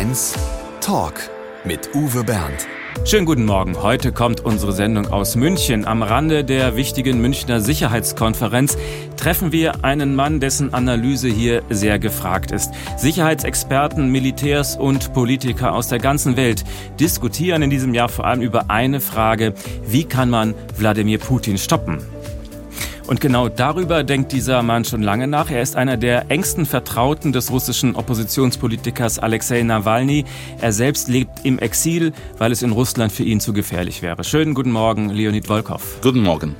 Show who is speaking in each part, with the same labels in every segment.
Speaker 1: Mainz Talk mit Uwe Bernd.
Speaker 2: Schönen guten Morgen. Heute kommt unsere Sendung aus München. Am Rande der wichtigen Münchner Sicherheitskonferenz treffen wir einen Mann, dessen Analyse hier sehr gefragt ist. Sicherheitsexperten, Militärs und Politiker aus der ganzen Welt diskutieren in diesem Jahr vor allem über eine Frage. Wie kann man Wladimir Putin stoppen? Und genau darüber denkt dieser Mann schon lange nach. Er ist einer der engsten Vertrauten des russischen Oppositionspolitikers Alexei Nawalny. Er selbst lebt im Exil, weil es in Russland für ihn zu gefährlich wäre. Schönen guten Morgen, Leonid Volkov.
Speaker 3: Guten Morgen.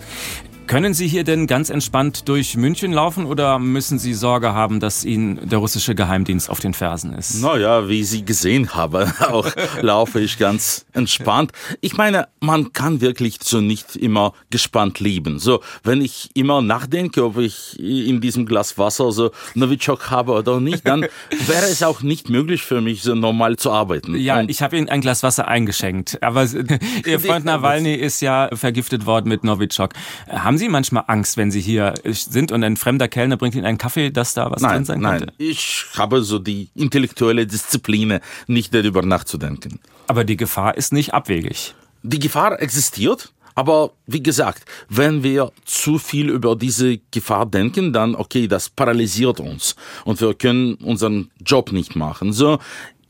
Speaker 2: Können Sie hier denn ganz entspannt durch München laufen oder müssen Sie Sorge haben, dass Ihnen der russische Geheimdienst auf den Fersen ist?
Speaker 3: Naja, wie Sie gesehen haben, auch laufe ich ganz entspannt. Ich meine, man kann wirklich so nicht immer gespannt leben. So, wenn ich immer nachdenke, ob ich in diesem Glas Wasser so Novichok habe oder nicht, dann wäre es auch nicht möglich für mich, so normal zu arbeiten.
Speaker 2: Ja, Und ich habe Ihnen ein Glas Wasser eingeschenkt. Aber Ihr Freund Nawalny ist ja vergiftet worden mit Novichok. Haben Sie manchmal Angst, wenn Sie hier sind und ein fremder Kellner bringt Ihnen einen Kaffee, dass da was
Speaker 3: nein,
Speaker 2: drin sein
Speaker 3: nein.
Speaker 2: könnte?
Speaker 3: Ich habe so die intellektuelle Disziplin, nicht darüber nachzudenken.
Speaker 2: Aber die Gefahr ist nicht abwegig.
Speaker 3: Die Gefahr existiert, aber wie gesagt, wenn wir zu viel über diese Gefahr denken, dann okay, das paralysiert uns und wir können unseren Job nicht machen. So,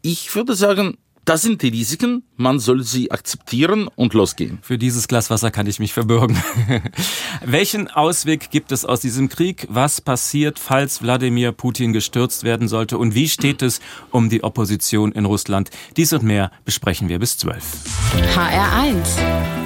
Speaker 3: ich würde sagen, das sind die Risiken, man soll sie akzeptieren und losgehen.
Speaker 2: Für dieses Glas Wasser kann ich mich verbürgen. Welchen Ausweg gibt es aus diesem Krieg? Was passiert, falls Wladimir Putin gestürzt werden sollte? Und wie steht es um die Opposition in Russland? Dies und mehr besprechen wir bis 12.
Speaker 1: HR1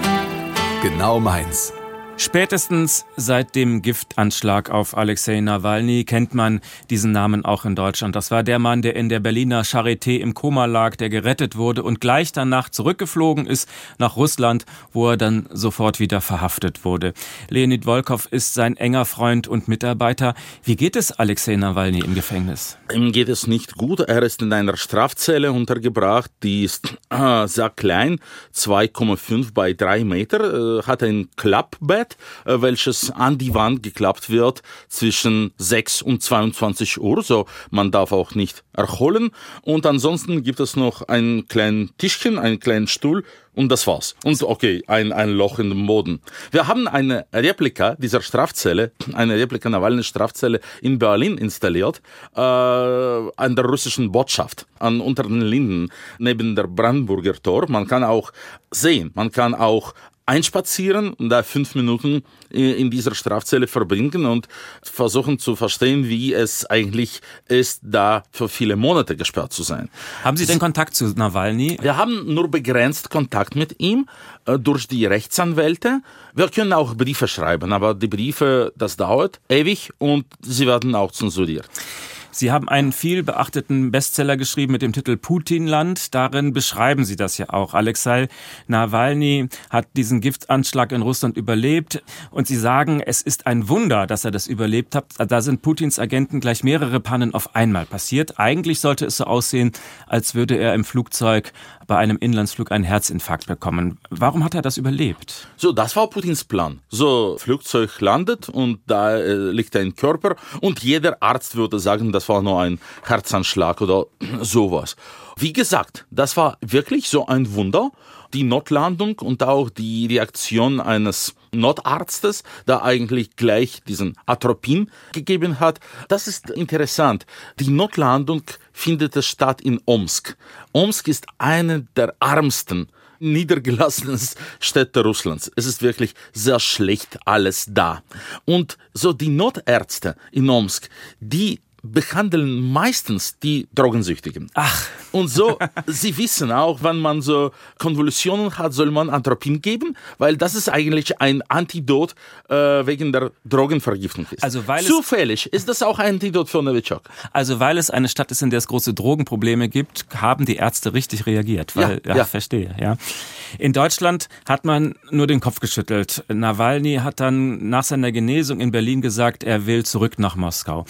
Speaker 1: Genau meins.
Speaker 2: Spätestens seit dem Giftanschlag auf Alexei Nawalny kennt man diesen Namen auch in Deutschland. Das war der Mann, der in der Berliner Charité im Koma lag, der gerettet wurde und gleich danach zurückgeflogen ist nach Russland, wo er dann sofort wieder verhaftet wurde. Leonid Volkov ist sein enger Freund und Mitarbeiter. Wie geht es Alexei Nawalny im Gefängnis?
Speaker 3: Ihm geht es nicht gut. Er ist in einer Strafzelle untergebracht, die ist äh, sehr klein, 2,5 bei 3 Meter, äh, hat ein Klappbett äh, welches an die Wand geklappt wird zwischen 6 und 22 Uhr. So, man darf auch nicht erholen. Und ansonsten gibt es noch ein kleines Tischchen, einen kleinen Stuhl und das war's. Und okay, ein, ein Loch in dem Boden. Wir haben eine Replika dieser Strafzelle, eine Replika Nawalny Strafzelle in Berlin installiert, äh, an der russischen Botschaft, an unter den Linden, neben der Brandenburger Tor. Man kann auch sehen, man kann auch einspazieren und da fünf Minuten in dieser Strafzelle verbringen und versuchen zu verstehen, wie es eigentlich ist, da für viele Monate gesperrt zu sein.
Speaker 2: Haben Sie denn Kontakt zu Nawalny?
Speaker 3: Wir haben nur begrenzt Kontakt mit ihm äh, durch die Rechtsanwälte. Wir können auch Briefe schreiben, aber die Briefe, das dauert ewig und sie werden auch zensuriert.
Speaker 2: Sie haben einen viel beachteten Bestseller geschrieben mit dem Titel Putinland. Darin beschreiben Sie das ja auch. Alexei Nawalny hat diesen Giftanschlag in Russland überlebt und Sie sagen, es ist ein Wunder, dass er das überlebt hat. Da sind Putins Agenten gleich mehrere Pannen auf einmal passiert. Eigentlich sollte es so aussehen, als würde er im Flugzeug bei einem Inlandsflug einen Herzinfarkt bekommen. Warum hat er das überlebt?
Speaker 3: So, das war Putins Plan. So, Flugzeug landet und da äh, liegt ein Körper und jeder Arzt würde sagen, das war nur ein Herzanschlag oder sowas. Wie gesagt, das war wirklich so ein Wunder. Die Notlandung und auch die Reaktion eines Notarztes, der eigentlich gleich diesen Atropin gegeben hat. Das ist interessant. Die Notlandung findet statt in Omsk. Omsk ist eine der ärmsten niedergelassenen Städte Russlands. Es ist wirklich sehr schlecht alles da. Und so die Notärzte in Omsk, die behandeln meistens die Drogensüchtigen.
Speaker 2: Ach.
Speaker 3: Und so, sie wissen auch, wenn man so Konvulsionen hat, soll man Atropin geben, weil das ist eigentlich ein Antidot äh, wegen der Drogenvergiftung ist.
Speaker 2: Also weil
Speaker 3: Zufällig ist das auch ein Antidot für Novichok.
Speaker 2: Also weil es eine Stadt ist, in der es große Drogenprobleme gibt, haben die Ärzte richtig reagiert. Weil, ja, ja, ja. verstehe, ja. In Deutschland hat man nur den Kopf geschüttelt. Nawalny hat dann nach seiner Genesung in Berlin gesagt, er will zurück nach Moskau.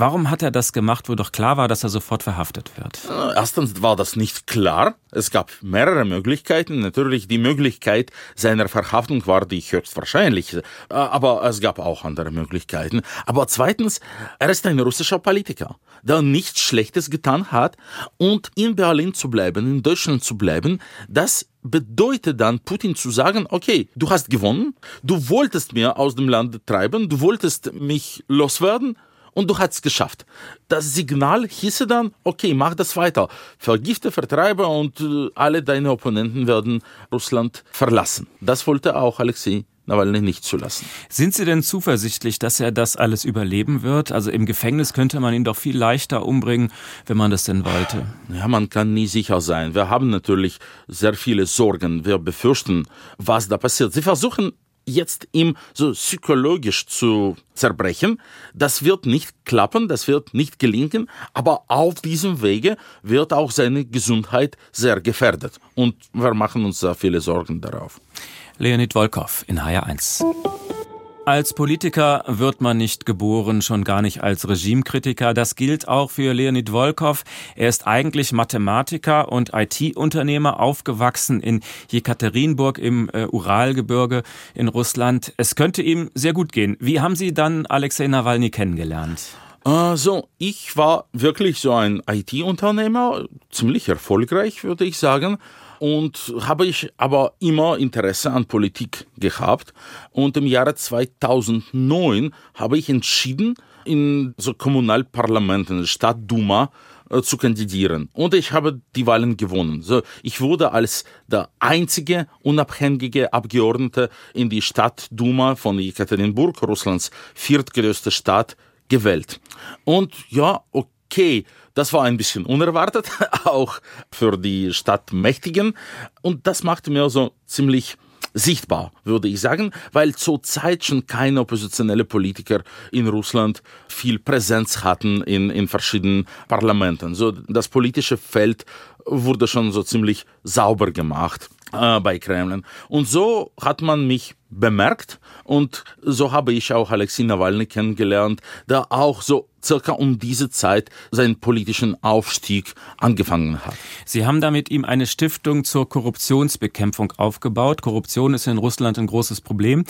Speaker 2: Warum hat er das gemacht, wo doch klar war, dass er sofort verhaftet wird?
Speaker 3: Erstens war das nicht klar. Es gab mehrere Möglichkeiten. Natürlich die Möglichkeit seiner Verhaftung war die höchstwahrscheinliche, äh, aber es gab auch andere Möglichkeiten. Aber zweitens, er ist ein russischer Politiker, der nichts Schlechtes getan hat und in Berlin zu bleiben, in Deutschland zu bleiben, das bedeutet dann Putin zu sagen, okay, du hast gewonnen, du wolltest mir aus dem Land treiben, du wolltest mich loswerden, und du hast es geschafft. Das Signal hieße dann, okay, mach das weiter. Vergifte, vertreibe und äh, alle deine Opponenten werden Russland verlassen. Das wollte auch Alexei Nawalny nicht zulassen.
Speaker 2: Sind Sie denn zuversichtlich, dass er das alles überleben wird? Also im Gefängnis könnte man ihn doch viel leichter umbringen, wenn man das denn wollte.
Speaker 3: Ja, man kann nie sicher sein. Wir haben natürlich sehr viele Sorgen. Wir befürchten, was da passiert. Sie versuchen jetzt ihm so psychologisch zu zerbrechen. Das wird nicht klappen, das wird nicht gelingen, aber auf diesem Wege wird auch seine Gesundheit sehr gefährdet. Und wir machen uns sehr viele Sorgen darauf.
Speaker 2: Leonid Volkov in HR1. Als Politiker wird man nicht geboren, schon gar nicht als Regimekritiker. Das gilt auch für Leonid Volkov. Er ist eigentlich Mathematiker und IT-Unternehmer, aufgewachsen in Jekaterinburg im äh, Uralgebirge in Russland. Es könnte ihm sehr gut gehen. Wie haben Sie dann Alexei Nawalny kennengelernt?
Speaker 3: Also, ich war wirklich so ein IT-Unternehmer, ziemlich erfolgreich, würde ich sagen und habe ich aber immer Interesse an Politik gehabt. Und im Jahre 2009 habe ich entschieden, in so Kommunalparlamenten, in der Stadtduma, äh, zu kandidieren. Und ich habe die Wahlen gewonnen. So, ich wurde als der einzige unabhängige Abgeordnete in die Stadtduma von Jekaterinburg, Russlands viertgrößte Stadt, gewählt. Und ja, okay, das war ein bisschen unerwartet, auch für die Stadtmächtigen. Und das machte mir so ziemlich sichtbar, würde ich sagen, weil zurzeit schon keine oppositionelle Politiker in Russland viel Präsenz hatten in, in verschiedenen Parlamenten. So, das politische Feld wurde schon so ziemlich sauber gemacht äh, bei Kremlin. Und so hat man mich bemerkt und so habe ich auch Alexei Nawalny kennengelernt, der auch so circa um diese Zeit seinen politischen Aufstieg angefangen hat.
Speaker 2: Sie haben da mit ihm eine Stiftung zur Korruptionsbekämpfung aufgebaut. Korruption ist in Russland ein großes Problem.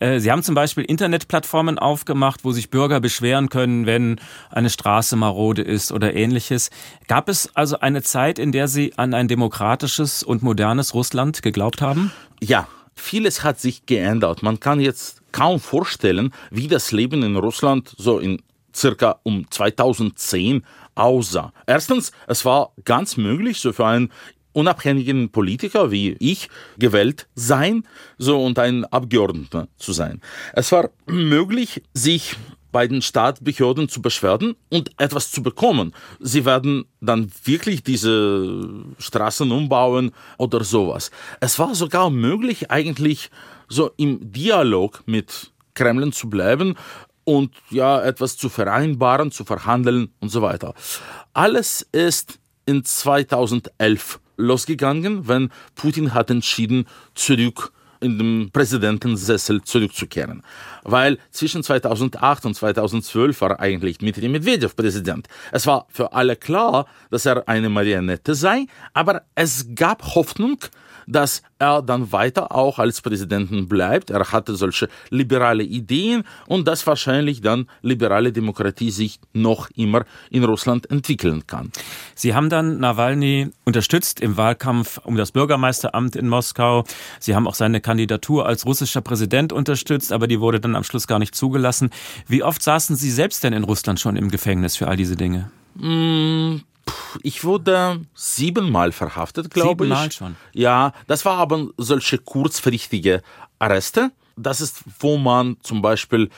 Speaker 2: Äh, Sie haben zum Beispiel Internetplattformen aufgemacht, wo sich Bürger beschweren können, wenn eine Straße marode ist oder ähnliches. Gab es also eine Zeit, in der Sie an ein demokratisches und modernes Russland geglaubt haben?
Speaker 3: Ja, vieles hat sich geändert. Man kann jetzt kaum vorstellen, wie das Leben in Russland so in circa um 2010 aussah. Erstens, es war ganz möglich, so für einen unabhängigen Politiker wie ich gewählt sein, so und ein Abgeordneter zu sein. Es war möglich, sich bei den Staatsbehörden zu beschweren und etwas zu bekommen. Sie werden dann wirklich diese Straßen umbauen oder sowas. Es war sogar möglich, eigentlich so im Dialog mit Kremlin zu bleiben und ja, etwas zu vereinbaren, zu verhandeln und so weiter. Alles ist in 2011 losgegangen, wenn Putin hat entschieden, zurück in den Präsidentensessel zurückzukehren. Weil zwischen 2008 und 2012 war eigentlich Dmitri Medvedev Präsident. Es war für alle klar, dass er eine Marionette sei, aber es gab Hoffnung, dass er dann weiter auch als Präsidenten bleibt. Er hatte solche liberale Ideen und dass wahrscheinlich dann liberale Demokratie sich noch immer in Russland entwickeln kann.
Speaker 2: Sie haben dann Nawalny unterstützt im Wahlkampf um das Bürgermeisteramt in Moskau. Sie haben auch seine Kandidatur als russischer Präsident unterstützt, aber die wurde dann am Schluss gar nicht zugelassen. Wie oft saßen Sie selbst denn in Russland schon im Gefängnis für all diese Dinge?
Speaker 3: Ich wurde siebenmal verhaftet, glaube ich.
Speaker 2: Siebenmal schon.
Speaker 3: Ja, das war aber solche kurzfristige Arreste. Das ist, wo man zum Beispiel,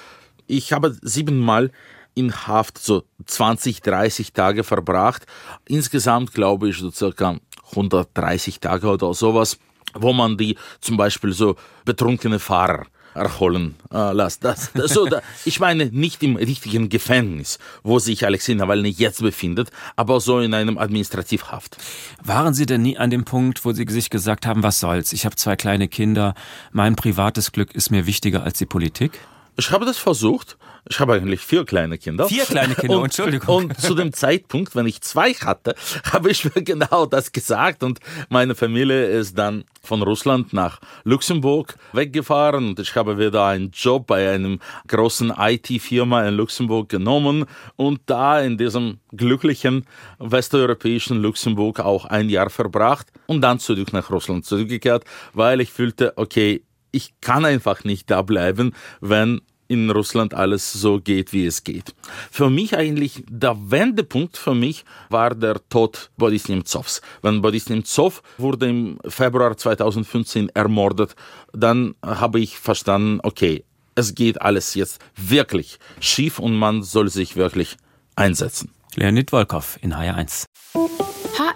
Speaker 3: ich habe siebenmal in Haft so 20, 30 Tage verbracht. Insgesamt glaube ich so circa 130 Tage oder sowas, wo man die zum Beispiel so betrunkene Fahrer erholen äh, lässt. Das, das, so, da, ich meine nicht im richtigen Gefängnis, wo sich Alexei Nawalny jetzt befindet, aber so in einem Administrativhaft.
Speaker 2: Waren Sie denn nie an dem Punkt, wo Sie sich gesagt haben, was soll's? Ich habe zwei kleine Kinder, mein privates Glück ist mir wichtiger als die Politik?
Speaker 3: Ich habe das versucht. Ich habe eigentlich vier kleine Kinder.
Speaker 2: Vier kleine Kinder,
Speaker 3: und,
Speaker 2: Entschuldigung.
Speaker 3: Und zu dem Zeitpunkt, wenn ich zwei hatte, habe ich mir genau das gesagt. Und meine Familie ist dann von Russland nach Luxemburg weggefahren. Und ich habe wieder einen Job bei einem großen IT-Firma in Luxemburg genommen. Und da in diesem glücklichen westeuropäischen Luxemburg auch ein Jahr verbracht. Und dann zurück nach Russland zurückgekehrt, weil ich fühlte, okay, ich kann einfach nicht da bleiben, wenn in Russland alles so geht, wie es geht. Für mich eigentlich der Wendepunkt für mich war der Tod Boris Nemtsovs. Wenn Boris Nemtsov wurde im Februar 2015 ermordet, dann habe ich verstanden, okay, es geht alles jetzt wirklich schief und man soll sich wirklich einsetzen.
Speaker 2: Leonid Volkov in HR1.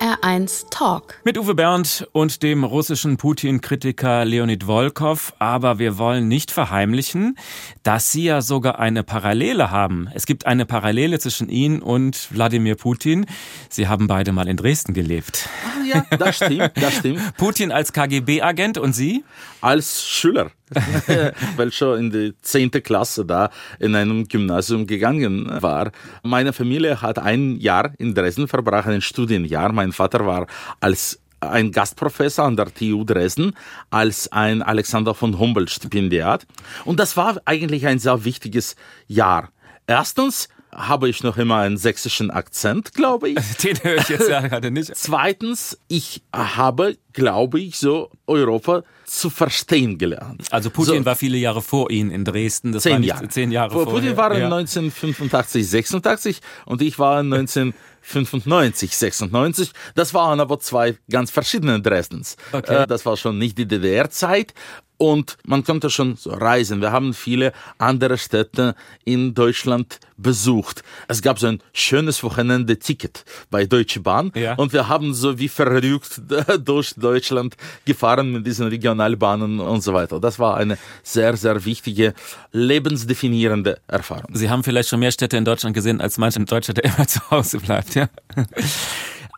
Speaker 1: HR1 Talk.
Speaker 2: Mit Uwe Bernd und dem russischen Putin-Kritiker Leonid Volkov. Aber wir wollen nicht verheimlichen, dass sie ja sogar eine Parallele haben. Es gibt eine Parallele zwischen Ihnen und Wladimir Putin. Sie haben beide mal in Dresden gelebt.
Speaker 3: Ah, ja, das stimmt, das stimmt.
Speaker 2: Putin als KGB-Agent und Sie?
Speaker 3: Als Schüler. weil schon in die zehnte Klasse da in einem Gymnasium gegangen war. Meine Familie hat ein Jahr in Dresden verbracht, ein Studienjahr. Mein Vater war als ein Gastprofessor an der TU Dresden als ein Alexander von Humboldt Stipendiat. Und das war eigentlich ein sehr wichtiges Jahr. Erstens habe ich noch immer einen sächsischen Akzent, glaube ich.
Speaker 2: Den höre ich jetzt ja gerade nicht.
Speaker 3: Zweitens, ich habe, glaube ich, so Europa zu verstehen gelernt.
Speaker 2: Also Putin so, war viele Jahre vor Ihnen in Dresden.
Speaker 3: Das zehn war nicht, Jahre.
Speaker 2: Zehn Jahre vor.
Speaker 3: Putin war ja. 1985, 86 und ich war 1995, 96. Das waren aber zwei ganz verschiedene Dresdens. Okay. Äh, das war schon nicht die DDR-Zeit und man konnte schon so reisen. Wir haben viele andere Städte in Deutschland besucht. Es gab so ein schönes Wochenende-Ticket bei Deutsche Bahn ja. und wir haben so wie verrückt durch Deutschland gefahren mit diesen Regionalbahnen und so weiter. Das war eine sehr, sehr wichtige, lebensdefinierende Erfahrung.
Speaker 2: Sie haben vielleicht schon mehr Städte in Deutschland gesehen als manche Deutsche, der immer zu Hause bleibt, ja?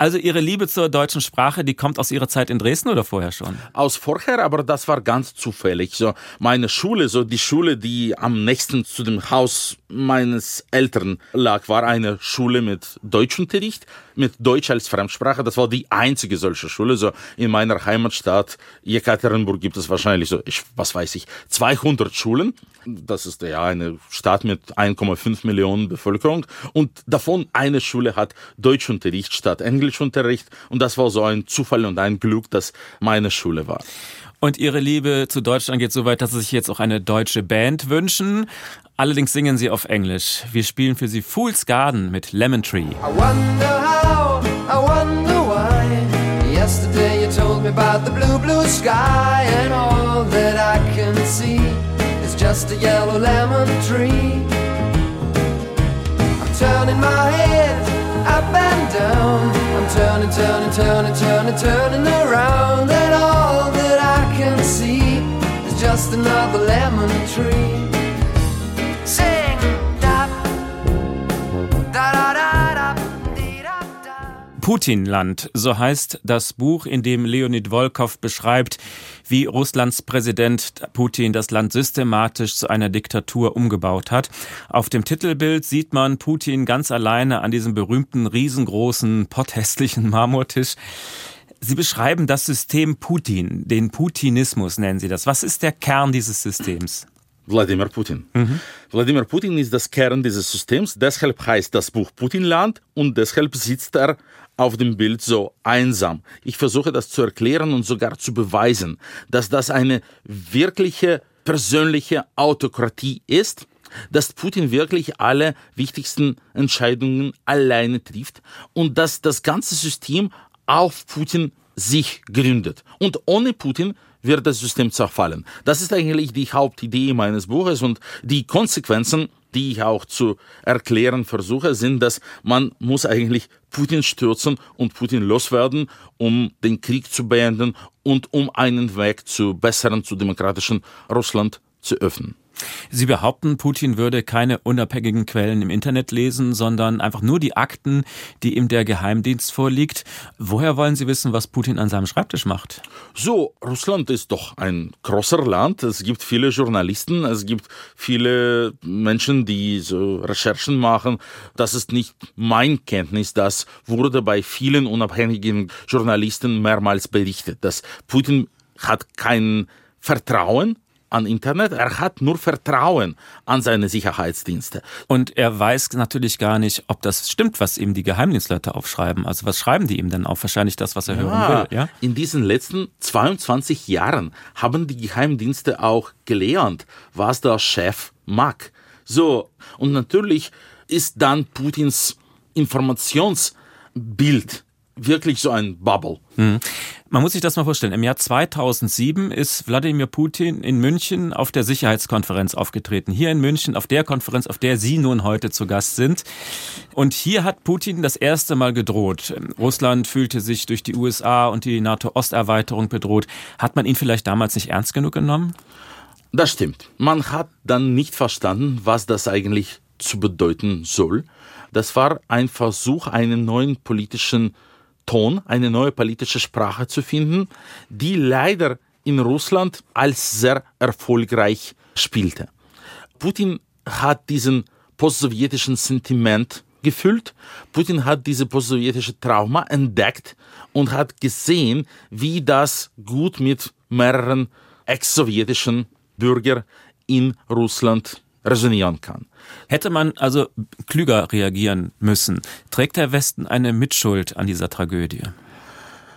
Speaker 2: Also Ihre Liebe zur deutschen Sprache, die kommt aus Ihrer Zeit in Dresden oder vorher schon?
Speaker 3: Aus vorher, aber das war ganz zufällig. So meine Schule, so die Schule, die am nächsten zu dem Haus meines Eltern lag, war eine Schule mit Deutschunterricht, mit Deutsch als Fremdsprache. Das war die einzige solche Schule. So in meiner Heimatstadt Jekaterinburg gibt es wahrscheinlich so, ich, was weiß ich, 200 Schulen. Das ist ja eine Stadt mit 1,5 Millionen Bevölkerung und davon eine Schule hat Deutschunterricht statt Englisch Englischunterricht und das war so ein Zufall und ein Glück, dass meine Schule war.
Speaker 2: Und Ihre Liebe zu Deutschland geht so weit, dass Sie sich jetzt auch eine deutsche Band wünschen. Allerdings singen Sie auf Englisch. Wir spielen für Sie Fool's Garden mit Lemon Tree. I wonder how, I wonder why. Yesterday you told me about the blue, blue sky and all that I can see is just a yellow lemon tree. I'm turning my head up and down. I'm turning, turning, turning, turning, turning around, and all that I can see is just another lemon tree. Putinland, so heißt das Buch, in dem Leonid Volkov beschreibt, wie Russlands Präsident Putin das Land systematisch zu einer Diktatur umgebaut hat. Auf dem Titelbild sieht man Putin ganz alleine an diesem berühmten, riesengroßen, potthässlichen Marmortisch. Sie beschreiben das System Putin, den Putinismus nennen Sie das. Was ist der Kern dieses Systems?
Speaker 3: Wladimir Putin. Mhm. Wladimir Putin ist das Kern dieses Systems. Deshalb heißt das Buch Putinland und deshalb sitzt er auf dem Bild so einsam. Ich versuche das zu erklären und sogar zu beweisen, dass das eine wirkliche persönliche Autokratie ist, dass Putin wirklich alle wichtigsten Entscheidungen alleine trifft und dass das ganze System auf Putin sich gründet. Und ohne Putin wird das System zerfallen. Das ist eigentlich die Hauptidee meines Buches und die Konsequenzen die ich auch zu erklären versuche, sind, dass man muss eigentlich Putin stürzen und Putin loswerden, um den Krieg zu beenden und um einen Weg zu besseren, zu demokratischen Russland zu öffnen.
Speaker 2: Sie behaupten, Putin würde keine unabhängigen Quellen im Internet lesen, sondern einfach nur die Akten, die ihm der Geheimdienst vorliegt. Woher wollen Sie wissen, was Putin an seinem Schreibtisch macht?
Speaker 3: So, Russland ist doch ein großer Land. Es gibt viele Journalisten, es gibt viele Menschen, die so Recherchen machen. Das ist nicht mein Kenntnis. Das wurde bei vielen unabhängigen Journalisten mehrmals berichtet, dass Putin hat kein Vertrauen an Internet, er hat nur Vertrauen an seine Sicherheitsdienste.
Speaker 2: Und er weiß natürlich gar nicht, ob das stimmt, was ihm die Geheimdienstleute aufschreiben. Also was schreiben die ihm denn auf? Wahrscheinlich das, was er ja, hören will. Ja?
Speaker 3: In diesen letzten 22 Jahren haben die Geheimdienste auch gelernt, was der Chef mag. So, und natürlich ist dann Putins Informationsbild wirklich so ein Bubble.
Speaker 2: Mhm. Man muss sich das mal vorstellen. Im Jahr 2007 ist Wladimir Putin in München auf der Sicherheitskonferenz aufgetreten. Hier in München auf der Konferenz, auf der Sie nun heute zu Gast sind. Und hier hat Putin das erste Mal gedroht. Russland fühlte sich durch die USA und die NATO-Osterweiterung bedroht. Hat man ihn vielleicht damals nicht ernst genug genommen?
Speaker 3: Das stimmt. Man hat dann nicht verstanden, was das eigentlich zu bedeuten soll. Das war ein Versuch, einen neuen politischen Ton, eine neue politische Sprache zu finden, die leider in Russland als sehr erfolgreich spielte. Putin hat diesen postsowjetischen Sentiment gefüllt. Putin hat diese postsowjetische Trauma entdeckt und hat gesehen, wie das gut mit mehreren ex-sowjetischen Bürgern in Russland resonieren kann.
Speaker 2: Hätte man also klüger reagieren müssen, trägt der Westen eine Mitschuld an dieser Tragödie?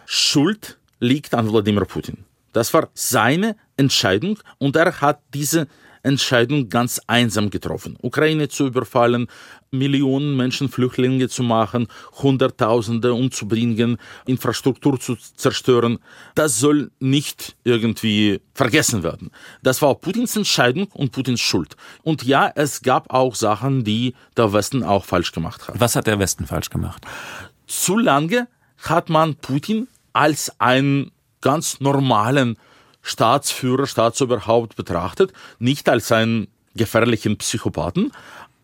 Speaker 3: Schuld liegt an Wladimir Putin. Das war seine Entscheidung und er hat diese Entscheidung ganz einsam getroffen. Ukraine zu überfallen, Millionen Menschen Flüchtlinge zu machen, Hunderttausende umzubringen, Infrastruktur zu zerstören. Das soll nicht irgendwie vergessen werden. Das war Putins Entscheidung und Putins Schuld. Und ja, es gab auch Sachen, die der Westen auch falsch gemacht hat.
Speaker 2: Was hat der Westen falsch gemacht?
Speaker 3: Zu lange hat man Putin als einen ganz normalen Staatsführer, Staatsoberhaupt betrachtet, nicht als einen gefährlichen Psychopathen,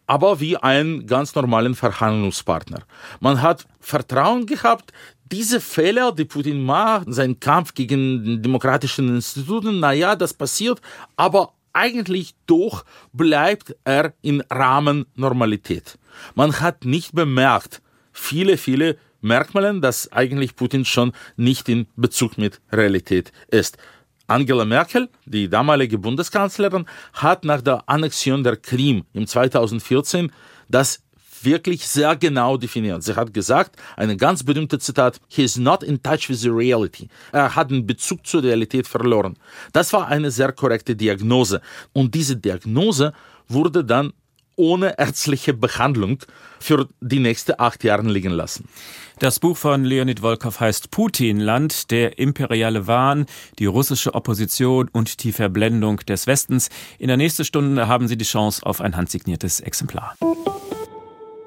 Speaker 3: aber wie einen ganz normalen Verhandlungspartner. Man hat Vertrauen gehabt, diese Fehler, die Putin macht, sein Kampf gegen demokratischen Instituten, naja, das passiert, aber eigentlich doch bleibt er im Rahmen Normalität. Man hat nicht bemerkt, viele, viele Merkmale, dass eigentlich Putin schon nicht in Bezug mit Realität ist. Angela Merkel, die damalige Bundeskanzlerin, hat nach der Annexion der Krim im 2014 das wirklich sehr genau definiert. Sie hat gesagt, eine ganz berühmte Zitat, he is not in touch with the reality. Er hat den Bezug zur Realität verloren. Das war eine sehr korrekte Diagnose. Und diese Diagnose wurde dann ohne ärztliche Behandlung für die nächsten acht Jahre liegen lassen.
Speaker 2: Das Buch von Leonid Volkov heißt Putinland, der imperiale Wahn, die russische Opposition und die Verblendung des Westens. In der nächsten Stunde haben Sie die Chance auf ein handsigniertes Exemplar.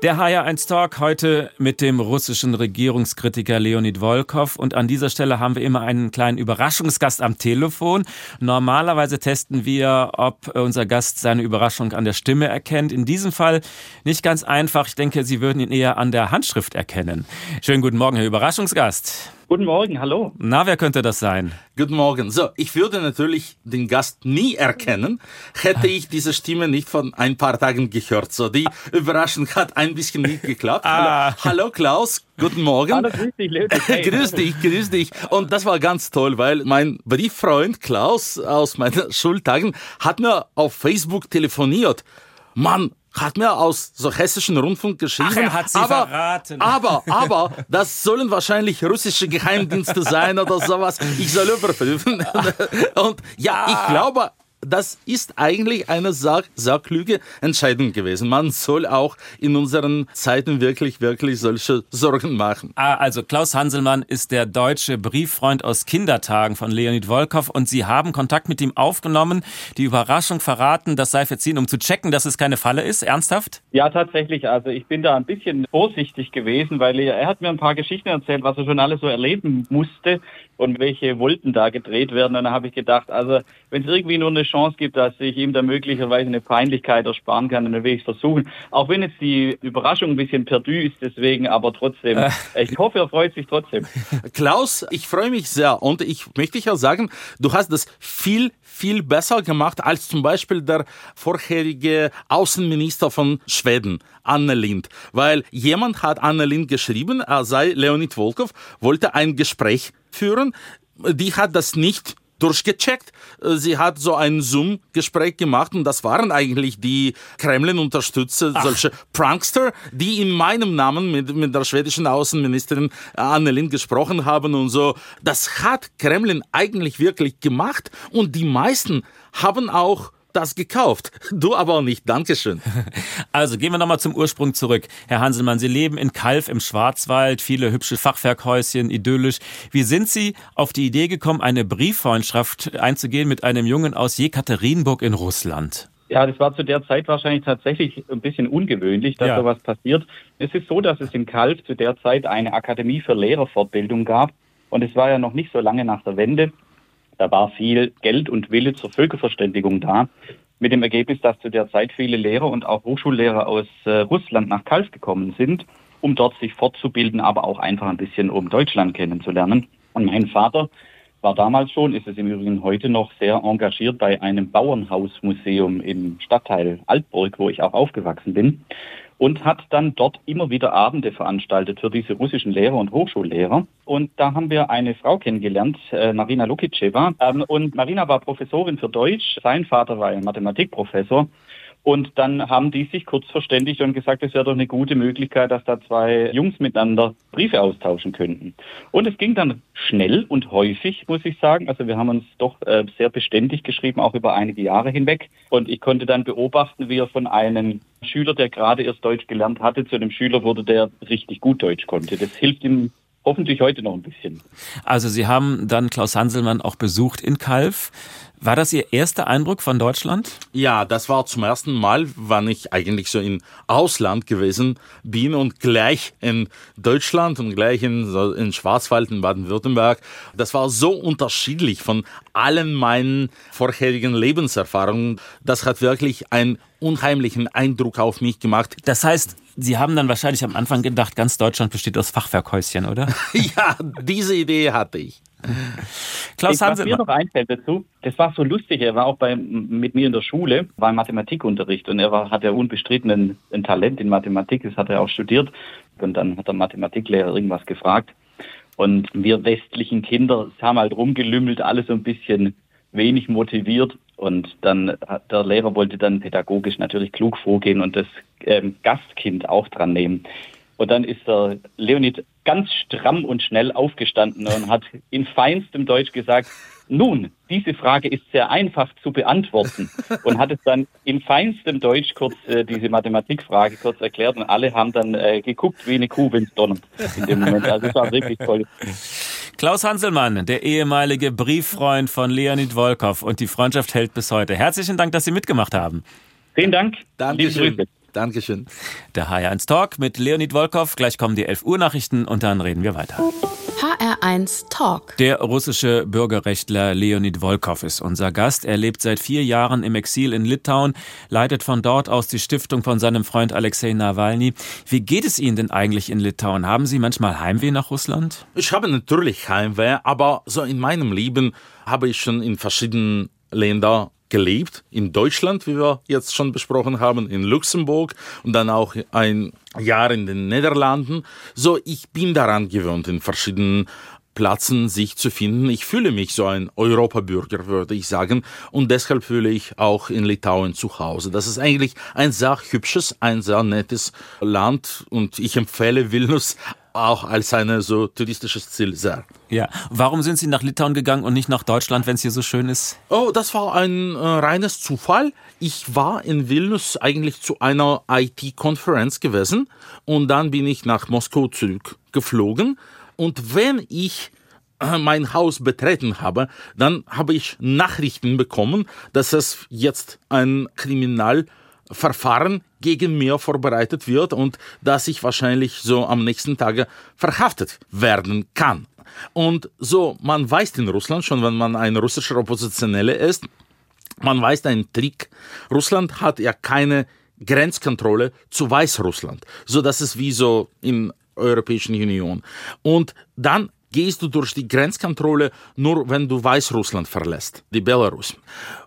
Speaker 2: Der HR1 Talk heute mit dem russischen Regierungskritiker Leonid Volkov. Und an dieser Stelle haben wir immer einen kleinen Überraschungsgast am Telefon. Normalerweise testen wir, ob unser Gast seine Überraschung an der Stimme erkennt. In diesem Fall nicht ganz einfach. Ich denke, Sie würden ihn eher an der Handschrift erkennen. Schönen guten Morgen, Herr Überraschungsgast.
Speaker 4: Guten Morgen, hallo.
Speaker 2: Na, wer könnte das sein?
Speaker 3: Guten Morgen. So, ich würde natürlich den Gast nie erkennen, hätte ich diese Stimme nicht von ein paar Tagen gehört. So, die Überraschung hat ein bisschen nicht geklappt. Ah. Hallo, hallo Klaus, guten Morgen.
Speaker 4: Hallo, grüß dich, Leute.
Speaker 3: grüß dich, grüß dich. Und das war ganz toll, weil mein Brieffreund Klaus aus meinen Schultagen hat mir auf Facebook telefoniert. Mann, hat mir aus so hessischen Rundfunk geschrieben. Ach,
Speaker 2: er hat sie
Speaker 3: aber,
Speaker 2: verraten.
Speaker 3: aber, aber, das sollen wahrscheinlich russische Geheimdienste sein oder sowas. Ich soll überprüfen. Und ja, ich glaube, das ist eigentlich eine sehr, sehr klüge Entscheidung gewesen. Man soll auch in unseren Zeiten wirklich, wirklich solche Sorgen machen.
Speaker 2: Ah, also Klaus Hanselmann ist der deutsche Brieffreund aus Kindertagen von Leonid Volkov und Sie haben Kontakt mit ihm aufgenommen, die Überraschung verraten, das sei verziehen, um zu checken, dass es keine Falle ist. Ernsthaft?
Speaker 4: Ja, tatsächlich. Also ich bin da ein bisschen vorsichtig gewesen, weil er, er hat mir ein paar Geschichten erzählt, was er schon alles so erleben musste und welche Wolken da gedreht werden. Und dann habe ich gedacht, also wenn es irgendwie nur eine Chance gibt, dass ich ihm da möglicherweise eine Peinlichkeit ersparen kann, dann werde ich es versuchen. Auch wenn jetzt die Überraschung ein bisschen perdu ist, deswegen, aber trotzdem. Äh. Ich hoffe, er freut sich trotzdem.
Speaker 3: Klaus, ich freue mich sehr und ich möchte ja sagen, du hast das viel, viel besser gemacht als zum Beispiel der vorherige Außenminister von Schweden, Anne Lind. Weil jemand hat Anne Lind geschrieben, er sei Leonid Volkov, wollte ein Gespräch führen. Die hat das nicht durchgecheckt. Äh, sie hat so ein Zoom-Gespräch gemacht und das waren eigentlich die Kremlin-Unterstützer, solche Prankster, die in meinem Namen mit, mit der schwedischen Außenministerin Annelien gesprochen haben und so. Das hat Kremlin eigentlich wirklich gemacht und die meisten haben auch das gekauft. Du aber nicht. Dankeschön.
Speaker 2: Also gehen wir nochmal zum Ursprung zurück. Herr Hanselmann, Sie leben in Kalf im Schwarzwald, viele hübsche Fachwerkhäuschen, idyllisch. Wie sind Sie auf die Idee gekommen, eine Brieffreundschaft einzugehen mit einem Jungen aus Jekaterinburg in Russland?
Speaker 4: Ja, das war zu der Zeit wahrscheinlich tatsächlich ein bisschen ungewöhnlich, dass ja. sowas passiert. Es ist so, dass es in Kalf zu der Zeit eine Akademie für Lehrerfortbildung gab. Und es war ja noch nicht so lange nach der Wende. Da war viel Geld und Wille zur Völkerverständigung da. Mit dem Ergebnis, dass zu der Zeit viele Lehrer und auch Hochschullehrer aus äh, Russland nach Kalf gekommen sind, um dort sich fortzubilden, aber auch einfach ein bisschen um Deutschland kennenzulernen. Und mein Vater war damals schon, ist es im Übrigen heute noch sehr engagiert bei einem Bauernhausmuseum im Stadtteil Altburg, wo ich auch aufgewachsen bin und hat dann dort immer wieder Abende veranstaltet für diese russischen Lehrer und Hochschullehrer. Und da haben wir eine Frau kennengelernt, äh, Marina Lukitscheva. Ähm, und Marina war Professorin für Deutsch, sein Vater war ein Mathematikprofessor. Und dann haben die sich kurz verständigt und gesagt, es wäre doch eine gute Möglichkeit, dass da zwei Jungs miteinander Briefe austauschen könnten. Und es ging dann schnell und häufig, muss ich sagen. Also wir haben uns doch äh, sehr beständig geschrieben, auch über einige Jahre hinweg. Und ich konnte dann beobachten, wie er von einem Schüler, der gerade erst Deutsch gelernt hatte, zu einem Schüler wurde, der richtig gut Deutsch konnte. Das hilft ihm hoffentlich heute noch ein bisschen.
Speaker 2: Also Sie haben dann Klaus Hanselmann auch besucht in Kalf. War das Ihr erster Eindruck von Deutschland?
Speaker 3: Ja, das war zum ersten Mal, wann ich eigentlich so im Ausland gewesen bin und gleich in Deutschland und gleich in, in Schwarzwald in Baden-Württemberg. Das war so unterschiedlich von allen meinen vorherigen Lebenserfahrungen. Das hat wirklich einen unheimlichen Eindruck auf mich gemacht.
Speaker 2: Das heißt, Sie haben dann wahrscheinlich am Anfang gedacht, ganz Deutschland besteht aus Fachwerkhäuschen, oder?
Speaker 3: ja, diese Idee hatte ich.
Speaker 4: Klaus Hansen. Was mir noch einfällt dazu, das war so lustig, er war auch bei, mit mir in der Schule, war im Mathematikunterricht und er war, hat ja unbestritten ein, Talent in Mathematik, das hat er auch studiert und dann hat der Mathematiklehrer irgendwas gefragt und wir westlichen Kinder haben halt rumgelümmelt, alles so ein bisschen wenig motiviert und dann der Lehrer wollte dann pädagogisch natürlich klug vorgehen und das ähm, Gastkind auch dran nehmen. Und dann ist der Leonid ganz stramm und schnell aufgestanden und hat in feinstem Deutsch gesagt, nun, diese Frage ist sehr einfach zu beantworten und hat es dann in feinstem Deutsch kurz äh, diese Mathematikfrage kurz erklärt und alle haben dann äh, geguckt wie eine Kuh, wenn es donnert in dem Moment. Also es war wirklich toll.
Speaker 2: Klaus Hanselmann, der ehemalige Brieffreund von Leonid Volkov und die Freundschaft hält bis heute. Herzlichen Dank, dass Sie mitgemacht haben.
Speaker 4: Vielen Dank.
Speaker 3: Dankeschön. Dankeschön.
Speaker 2: Der HR1 Talk mit Leonid Volkov. Gleich kommen die 11 Uhr Nachrichten und dann reden wir weiter.
Speaker 1: HR1 Talk.
Speaker 2: Der russische Bürgerrechtler Leonid Volkov ist unser Gast. Er lebt seit vier Jahren im Exil in Litauen, leitet von dort aus die Stiftung von seinem Freund Alexei Nawalny. Wie geht es Ihnen denn eigentlich in Litauen? Haben Sie manchmal Heimweh nach Russland?
Speaker 3: Ich habe natürlich Heimweh, aber so in meinem Leben habe ich schon in verschiedenen Ländern gelebt, in Deutschland, wie wir jetzt schon besprochen haben, in Luxemburg und dann auch ein Jahr in den Niederlanden. So, ich bin daran gewöhnt, in verschiedenen Plätzen sich zu finden. Ich fühle mich so ein Europabürger, würde ich sagen, und deshalb fühle ich auch in Litauen zu Hause. Das ist eigentlich ein sehr hübsches, ein sehr nettes Land und ich empfehle Vilnius auch als ein so touristisches Ziel sehr.
Speaker 2: Ja, warum sind Sie nach Litauen gegangen und nicht nach Deutschland, wenn es hier so schön ist?
Speaker 3: Oh, das war ein äh, reines Zufall. Ich war in Vilnius eigentlich zu einer IT-Konferenz gewesen und dann bin ich nach Moskau zurückgeflogen. Und wenn ich äh, mein Haus betreten habe, dann habe ich Nachrichten bekommen, dass es jetzt ein Kriminal Verfahren gegen mir vorbereitet wird und dass ich wahrscheinlich so am nächsten Tage verhaftet werden kann. Und so, man weiß in Russland schon, wenn man ein russischer Oppositioneller ist, Man weiß einen Trick. Russland hat ja keine Grenzkontrolle zu Weißrussland, so dass es wie so in Europäischen Union. Und dann gehst du durch die Grenzkontrolle nur, wenn du Weißrussland verlässt, die Belarus.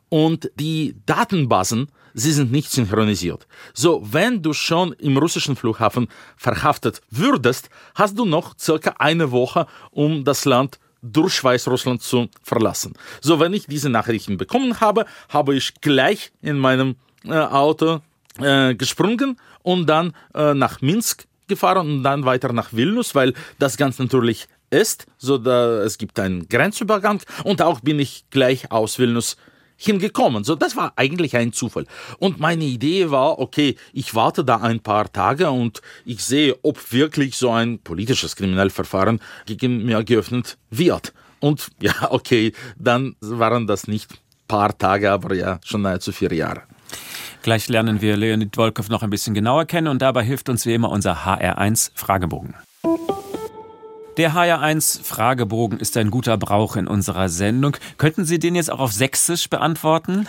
Speaker 3: Und die Datenbasen, sie sind nicht synchronisiert. So, wenn du schon im russischen Flughafen verhaftet würdest, hast du noch circa eine Woche, um das Land durch Weißrussland zu verlassen. So, wenn ich diese Nachrichten bekommen habe, habe ich gleich in meinem äh, Auto äh, gesprungen und dann äh, nach Minsk gefahren und dann weiter nach Vilnius, weil das ganz natürlich ist, so da es gibt einen Grenzübergang und auch bin ich gleich aus Vilnius hingekommen. So, das war eigentlich ein Zufall. Und meine Idee war, okay, ich warte da ein paar Tage und ich sehe, ob wirklich so ein politisches Kriminalverfahren gegen mir geöffnet wird. Und ja, okay, dann waren das nicht paar Tage, aber ja, schon nahezu vier Jahre.
Speaker 2: Gleich lernen wir Leonid Wolkow noch ein bisschen genauer kennen und dabei hilft uns wie immer unser HR1 Fragebogen. Der HR1 Fragebogen ist ein guter Brauch in unserer Sendung. Könnten Sie den jetzt auch auf Sächsisch beantworten?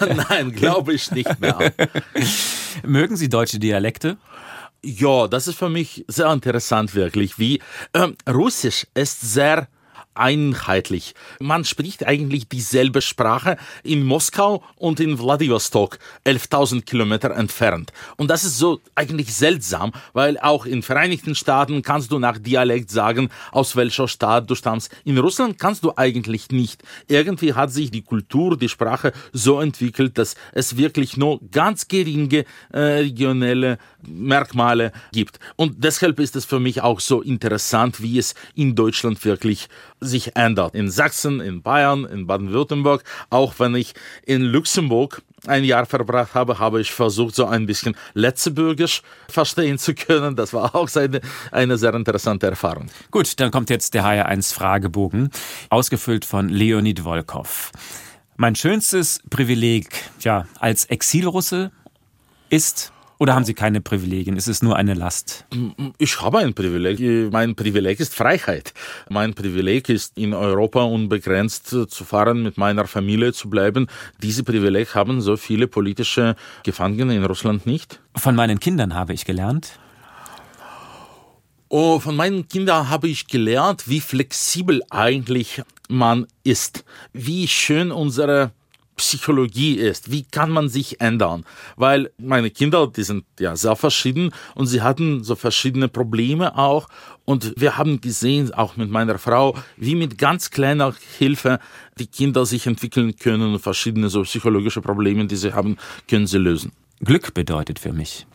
Speaker 3: Nein, glaube ich nicht mehr.
Speaker 2: Mögen Sie deutsche Dialekte?
Speaker 3: Ja, das ist für mich sehr interessant wirklich. Wie ähm, Russisch ist sehr einheitlich. Man spricht eigentlich dieselbe Sprache in Moskau und in Vladivostok, 11.000 Kilometer entfernt. Und das ist so eigentlich seltsam, weil auch in Vereinigten Staaten kannst du nach Dialekt sagen, aus welcher Stadt du stammst. In Russland kannst du eigentlich nicht. Irgendwie hat sich die Kultur, die Sprache so entwickelt, dass es wirklich nur ganz geringe äh, regionelle Merkmale gibt. Und deshalb ist es für mich auch so interessant, wie es in Deutschland wirklich sich ändert. In Sachsen, in Bayern, in Baden-Württemberg, auch wenn ich in Luxemburg ein Jahr verbracht habe, habe ich versucht, so ein bisschen letztebürgisch verstehen zu können. Das war auch eine, eine sehr interessante Erfahrung.
Speaker 2: Gut, dann kommt jetzt der HR1 Fragebogen, ausgefüllt von Leonid Volkov. Mein schönstes Privileg, ja, als Exilrusse ist oder haben Sie keine Privilegien? Ist es nur eine Last?
Speaker 3: Ich habe ein Privileg. Mein Privileg ist Freiheit. Mein Privileg ist, in Europa unbegrenzt zu fahren, mit meiner Familie zu bleiben. Diese Privileg haben so viele politische Gefangene in Russland nicht.
Speaker 2: Von meinen Kindern habe ich gelernt.
Speaker 3: Oh, von meinen Kindern habe ich gelernt, wie flexibel eigentlich man ist. Wie schön unsere Psychologie ist. Wie kann man sich ändern? Weil meine Kinder, die sind ja sehr verschieden und sie hatten so verschiedene Probleme auch. Und wir haben gesehen, auch mit meiner Frau, wie mit ganz kleiner Hilfe die Kinder sich entwickeln können und verschiedene so psychologische Probleme, die sie haben, können sie lösen.
Speaker 2: Glück bedeutet für mich.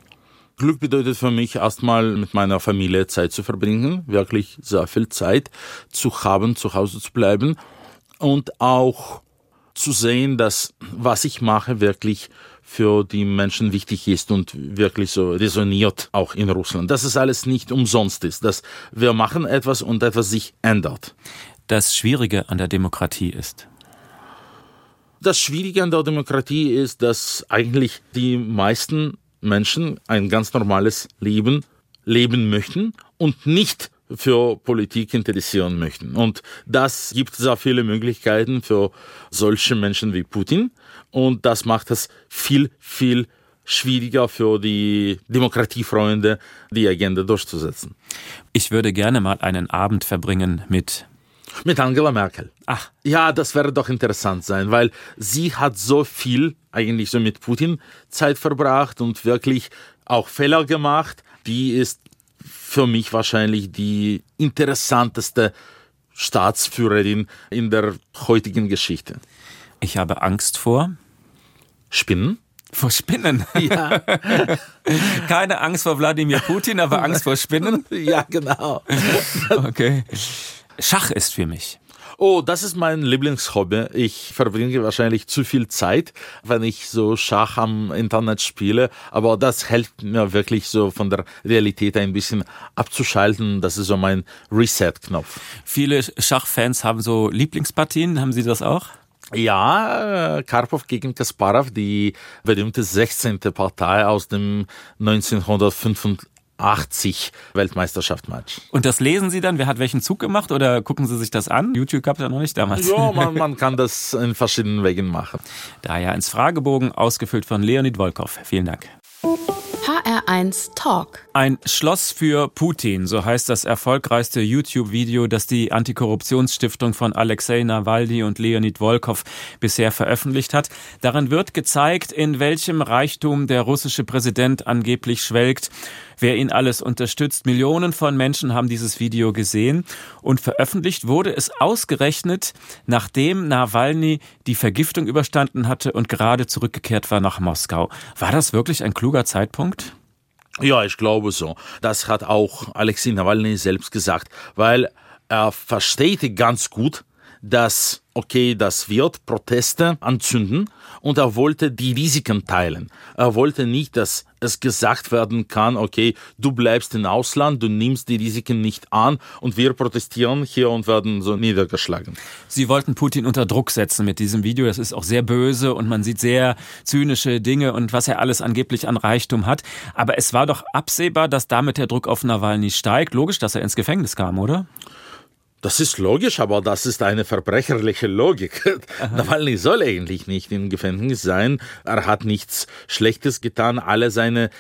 Speaker 3: Glück bedeutet für mich erstmal mit meiner Familie Zeit zu verbringen, wirklich sehr viel Zeit zu haben, zu Hause zu bleiben und auch zu sehen, dass was ich mache wirklich für die Menschen wichtig ist und wirklich so resoniert auch in Russland. Dass es alles nicht umsonst ist, dass wir machen etwas und etwas sich ändert.
Speaker 2: Das Schwierige an der Demokratie ist.
Speaker 3: Das Schwierige an der Demokratie ist, dass eigentlich die meisten Menschen ein ganz normales Leben leben möchten und nicht für Politik interessieren möchten. Und das gibt sehr viele Möglichkeiten für solche Menschen wie Putin. Und das macht es viel, viel schwieriger für die Demokratiefreunde, die Agenda durchzusetzen.
Speaker 2: Ich würde gerne mal einen Abend verbringen mit
Speaker 3: mit Angela Merkel.
Speaker 2: Ach.
Speaker 3: Ja, das wäre doch interessant sein, weil sie hat so viel eigentlich so mit Putin Zeit verbracht und wirklich auch Fehler gemacht. Die ist für mich wahrscheinlich die interessanteste Staatsführerin in der heutigen Geschichte.
Speaker 2: Ich habe Angst vor
Speaker 3: Spinnen.
Speaker 2: Vor Spinnen?
Speaker 3: Ja.
Speaker 2: Keine Angst vor Wladimir Putin, aber Angst vor Spinnen?
Speaker 3: Ja, genau.
Speaker 2: Okay. Schach ist für mich.
Speaker 3: Oh, das ist mein Lieblingshobby. Ich verbringe wahrscheinlich zu viel Zeit, wenn ich so Schach am Internet spiele, aber das hilft mir wirklich so von der Realität ein bisschen abzuschalten. Das ist so mein Reset-Knopf.
Speaker 2: Viele Schachfans haben so Lieblingspartien. Haben Sie das auch?
Speaker 3: Ja, Karpov gegen Kasparov, die berühmte 16. Partei aus dem 1985 80 Weltmeisterschaftsmatch.
Speaker 2: Und das lesen Sie dann? Wer hat welchen Zug gemacht oder gucken Sie sich das an? YouTube gab es ja noch nicht damals.
Speaker 3: Ja, man, man kann das in verschiedenen Wegen machen.
Speaker 2: Daher ins Fragebogen, ausgefüllt von Leonid Volkov. Vielen Dank.
Speaker 1: HR1 Talk.
Speaker 2: Ein Schloss für Putin, so heißt das erfolgreichste YouTube-Video, das die Antikorruptionsstiftung von Alexei Nawalny und Leonid Volkov bisher veröffentlicht hat. Darin wird gezeigt, in welchem Reichtum der russische Präsident angeblich schwelgt, wer ihn alles unterstützt. Millionen von Menschen haben dieses Video gesehen und veröffentlicht wurde es ausgerechnet, nachdem Nawalny die Vergiftung überstanden hatte und gerade zurückgekehrt war nach Moskau. War das wirklich ein kluger Zeitpunkt?
Speaker 3: Ja, ich glaube so. Das hat auch Alexei Nawalny selbst gesagt, weil er versteht ganz gut, dass, okay, das wird Proteste anzünden und er wollte die Risiken teilen. Er wollte nicht, dass es gesagt werden kann, okay, du bleibst im Ausland, du nimmst die Risiken nicht an und wir protestieren hier und werden so niedergeschlagen.
Speaker 2: Sie wollten Putin unter Druck setzen mit diesem Video. Das ist auch sehr böse und man sieht sehr zynische Dinge und was er alles angeblich an Reichtum hat. Aber es war doch absehbar, dass damit der Druck auf Nawalny steigt. Logisch, dass er ins Gefängnis kam, oder?
Speaker 3: Das ist logisch, aber das ist eine verbrecherliche Logik. Nawalny soll eigentlich nicht im Gefängnis sein. Er hat nichts Schlechtes getan. Alle seine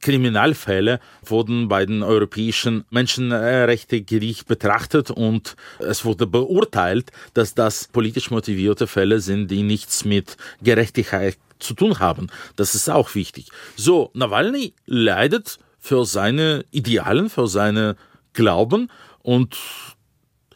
Speaker 3: Kriminalfälle wurden bei den Europäischen Menschenrechte-Gericht betrachtet und es wurde beurteilt, dass das politisch motivierte Fälle sind, die nichts mit Gerechtigkeit zu tun haben. Das ist auch wichtig. So, Nawalny leidet für seine Idealen, für seine Glauben und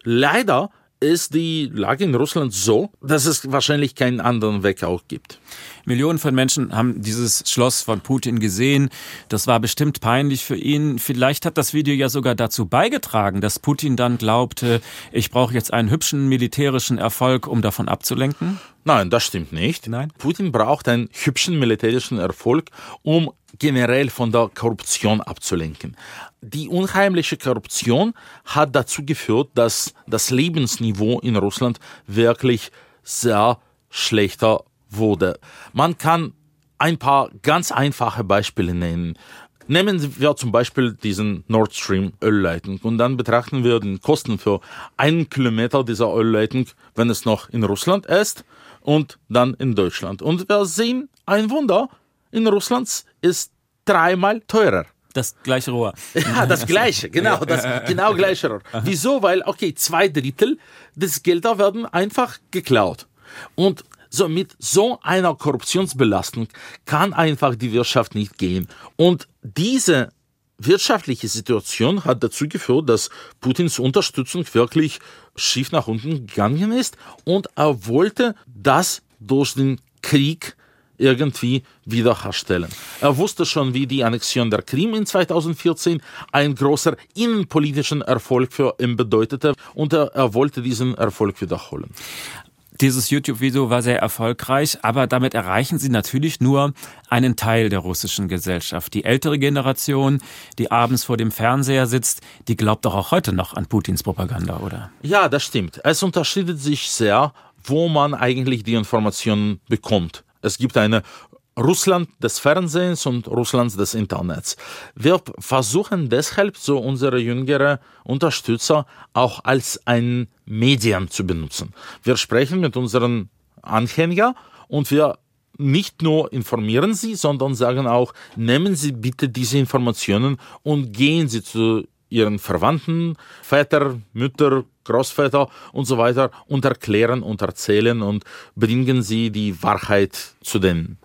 Speaker 3: Leider ist die Lage in Russland so, dass es wahrscheinlich keinen anderen Weg auch gibt.
Speaker 2: Millionen von Menschen haben dieses Schloss von Putin gesehen. Das war bestimmt peinlich für ihn. Vielleicht hat das Video ja sogar dazu beigetragen, dass Putin dann glaubte, ich brauche jetzt einen hübschen militärischen Erfolg, um davon abzulenken.
Speaker 3: Nein, das stimmt nicht.
Speaker 2: Nein.
Speaker 3: Putin braucht einen hübschen militärischen Erfolg, um generell von der Korruption abzulenken. Die unheimliche Korruption hat dazu geführt, dass das Lebensniveau in Russland wirklich sehr schlechter wurde. Man kann ein paar ganz einfache Beispiele nennen. Nehmen wir zum Beispiel diesen Nord Stream Ölleitung und dann betrachten wir die Kosten für einen Kilometer dieser Ölleitung, wenn es noch in Russland ist und dann in Deutschland. Und wir sehen ein Wunder, in Russland ist dreimal teurer.
Speaker 2: Das gleiche Rohr.
Speaker 3: Ja, das gleiche, genau, das genau gleiche Rohr. Wieso? Weil, okay, zwei Drittel des Gelder werden einfach geklaut. Und so mit so einer Korruptionsbelastung kann einfach die Wirtschaft nicht gehen. Und diese wirtschaftliche Situation hat dazu geführt, dass Putins Unterstützung wirklich schief nach unten gegangen ist und er wollte das durch den Krieg irgendwie wiederherstellen. Er wusste schon, wie die Annexion der Krim in 2014 ein großer innenpolitischen Erfolg für ihn bedeutete und er, er wollte diesen Erfolg wiederholen.
Speaker 2: Dieses YouTube-Video war sehr erfolgreich, aber damit erreichen sie natürlich nur einen Teil der russischen Gesellschaft. Die ältere Generation, die abends vor dem Fernseher sitzt, die glaubt doch auch heute noch an Putins Propaganda, oder?
Speaker 3: Ja, das stimmt. Es unterscheidet sich sehr, wo man eigentlich die Informationen bekommt. Es gibt eine Russland des Fernsehens und Russlands des Internets. Wir versuchen deshalb so unsere jüngere Unterstützer auch als ein Medium zu benutzen. Wir sprechen mit unseren Anhängern und wir nicht nur informieren sie, sondern sagen auch, nehmen Sie bitte diese Informationen und gehen Sie zu Ihren Verwandten, Väter, Mütter, Großväter und so weiter und erklären und erzählen und bringen Sie die Wahrheit zu denen.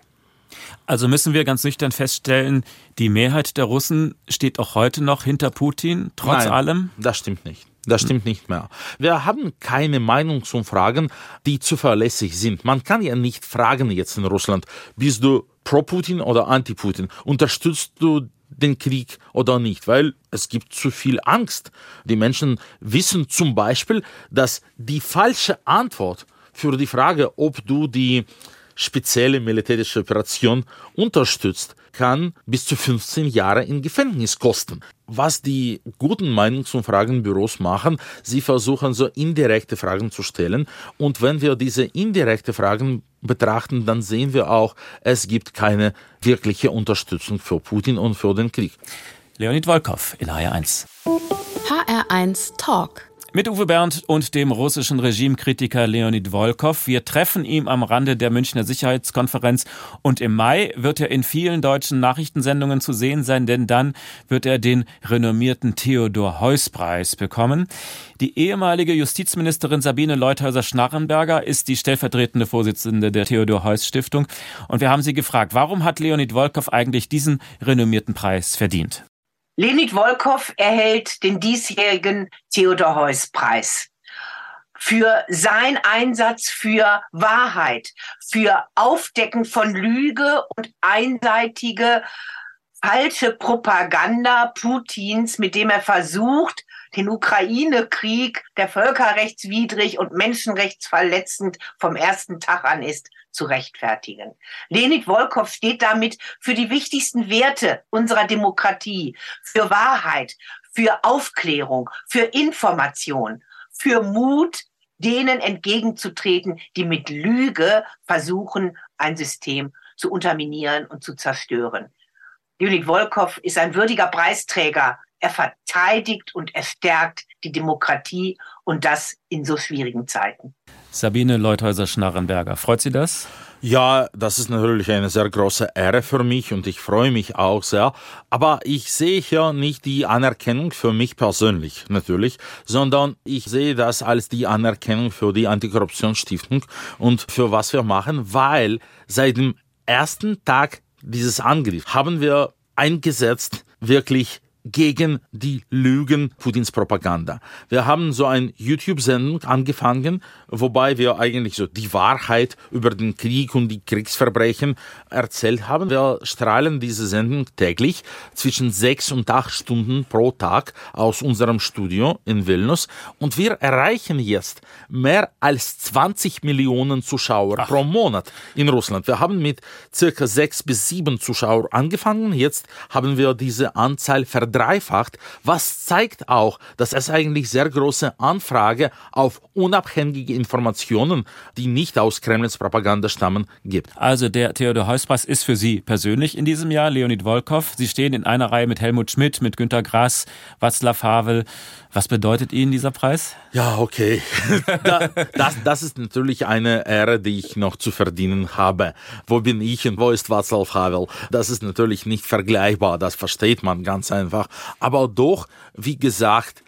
Speaker 2: Also müssen wir ganz nüchtern feststellen, die Mehrheit der Russen steht auch heute noch hinter Putin, trotz
Speaker 3: Nein,
Speaker 2: allem?
Speaker 3: Das stimmt nicht. Das stimmt nicht mehr. Wir haben keine Meinungsumfragen, die zuverlässig sind. Man kann ja nicht fragen jetzt in Russland, bist du pro Putin oder anti Putin? Unterstützt du den Krieg oder nicht, weil es gibt zu viel Angst. Die Menschen wissen zum Beispiel, dass die falsche Antwort für die Frage, ob du die spezielle militärische Operation unterstützt, kann bis zu 15 Jahre in Gefängnis kosten. Was die guten Meinungsumfragenbüros machen, sie versuchen so indirekte Fragen zu stellen und wenn wir diese indirekte Fragen betrachten, dann sehen wir auch, es gibt keine wirkliche Unterstützung für Putin und für den Krieg.
Speaker 2: Leonid Volkov in HR1.
Speaker 1: HR1 Talk.
Speaker 2: Mit Uwe Bernd und dem russischen Regimekritiker Leonid Volkov. Wir treffen ihn am Rande der Münchner Sicherheitskonferenz und im Mai wird er in vielen deutschen Nachrichtensendungen zu sehen sein, denn dann wird er den renommierten Theodor Heuss Preis bekommen. Die ehemalige Justizministerin Sabine Leuthäuser-Schnarrenberger ist die stellvertretende Vorsitzende der Theodor Heuss Stiftung und wir haben sie gefragt, warum hat Leonid Volkov eigentlich diesen renommierten Preis verdient?
Speaker 5: Leonid Volkov erhält den diesjährigen Theodor Heuss Preis für sein Einsatz für Wahrheit, für Aufdecken von Lüge und einseitige falsche Propaganda Putins, mit dem er versucht, den Ukraine-Krieg, der völkerrechtswidrig und menschenrechtsverletzend vom ersten Tag an ist, zu rechtfertigen. Leonid Volkov steht damit für die wichtigsten Werte unserer Demokratie, für Wahrheit, für Aufklärung, für Information, für Mut, denen entgegenzutreten, die mit Lüge versuchen, ein System zu unterminieren und zu zerstören. Leonid Volkov ist ein würdiger Preisträger. Er verteidigt und er stärkt die Demokratie und das in so schwierigen Zeiten.
Speaker 2: Sabine Leuthäuser-Schnarrenberger, freut Sie das?
Speaker 3: Ja, das ist natürlich eine sehr große Ehre für mich und ich freue mich auch sehr. Aber ich sehe hier nicht die Anerkennung für mich persönlich natürlich, sondern ich sehe das als die Anerkennung für die Antikorruptionsstiftung und für was wir machen, weil seit dem ersten Tag dieses Angriff haben wir eingesetzt, wirklich gegen die Lügen Putins Propaganda. Wir haben so eine YouTube-Sendung angefangen, wobei wir eigentlich so die Wahrheit über den Krieg und die Kriegsverbrechen erzählt haben. Wir strahlen diese Sendung täglich zwischen sechs und acht Stunden pro Tag aus unserem Studio in Vilnius und wir erreichen jetzt mehr als 20 Millionen Zuschauer Ach. pro Monat in Russland. Wir haben mit circa sechs bis sieben Zuschauern angefangen. Jetzt haben wir diese Anzahl verdreifacht verdreifacht, was zeigt auch, dass es eigentlich sehr große Anfrage auf unabhängige Informationen, die nicht aus Kremls Propaganda stammen, gibt.
Speaker 2: Also der Theodor Heuss-Preis ist für Sie persönlich in diesem Jahr, Leonid Volkov. Sie stehen in einer Reihe mit Helmut Schmidt, mit Günter Grass, Václav Havel. Was bedeutet Ihnen dieser Preis?
Speaker 3: Ja, okay. das, das ist natürlich eine Ehre, die ich noch zu verdienen habe. Wo bin ich und wo ist Václav Havel? Das ist natürlich nicht vergleichbar, das versteht man ganz einfach einfach. Aber doch, wie gesagt,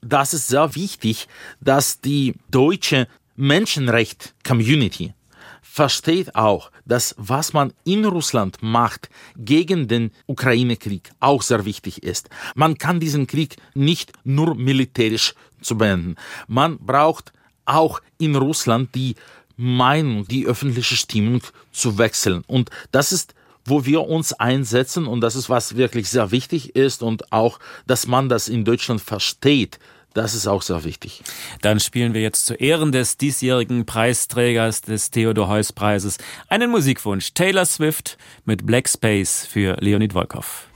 Speaker 3: das ist sehr wichtig, dass die deutsche Menschenrecht-Community versteht auch, dass was man in Russland macht gegen den Ukraine-Krieg auch sehr wichtig ist. Man kann diesen Krieg nicht nur militärisch zu beenden. Man braucht auch in Russland die Meinung, die öffentliche Stimmung zu wechseln. Und das ist wo wir uns einsetzen und das ist was wirklich sehr wichtig ist und auch, dass man das in Deutschland versteht. Das ist auch sehr wichtig.
Speaker 2: Dann spielen wir jetzt zu Ehren des diesjährigen Preisträgers des Theodor Heuss Preises einen Musikwunsch. Taylor Swift mit Black Space für Leonid Volkov.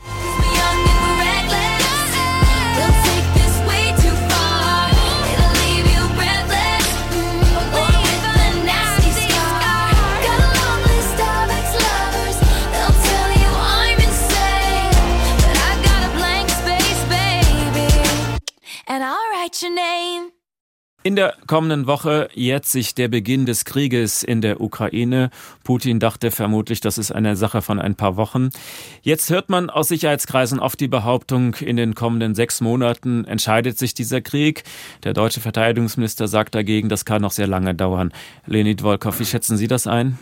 Speaker 2: In der kommenden Woche jährt sich der Beginn des Krieges in der Ukraine. Putin dachte vermutlich, das ist eine Sache von ein paar Wochen. Jetzt hört man aus Sicherheitskreisen oft die Behauptung, in den kommenden sechs Monaten entscheidet sich dieser Krieg. Der deutsche Verteidigungsminister sagt dagegen, das kann noch sehr lange dauern. Leonid Volkov, wie schätzen Sie das ein?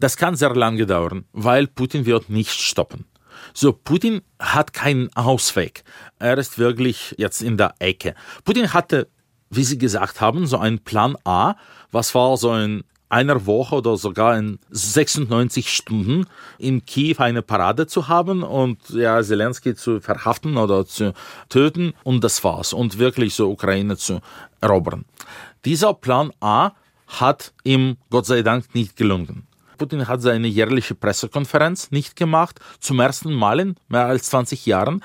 Speaker 3: Das kann sehr lange dauern, weil Putin wird nicht stoppen. So, Putin hat keinen Ausweg. Er ist wirklich jetzt in der Ecke. Putin hatte, wie Sie gesagt haben, so einen Plan A, was war so in einer Woche oder sogar in 96 Stunden in Kiew eine Parade zu haben und ja, Zelensky zu verhaften oder zu töten und das war's und wirklich so Ukraine zu erobern. Dieser Plan A hat ihm Gott sei Dank nicht gelungen. Putin hat seine jährliche Pressekonferenz nicht gemacht, zum ersten Mal in mehr als 20 Jahren.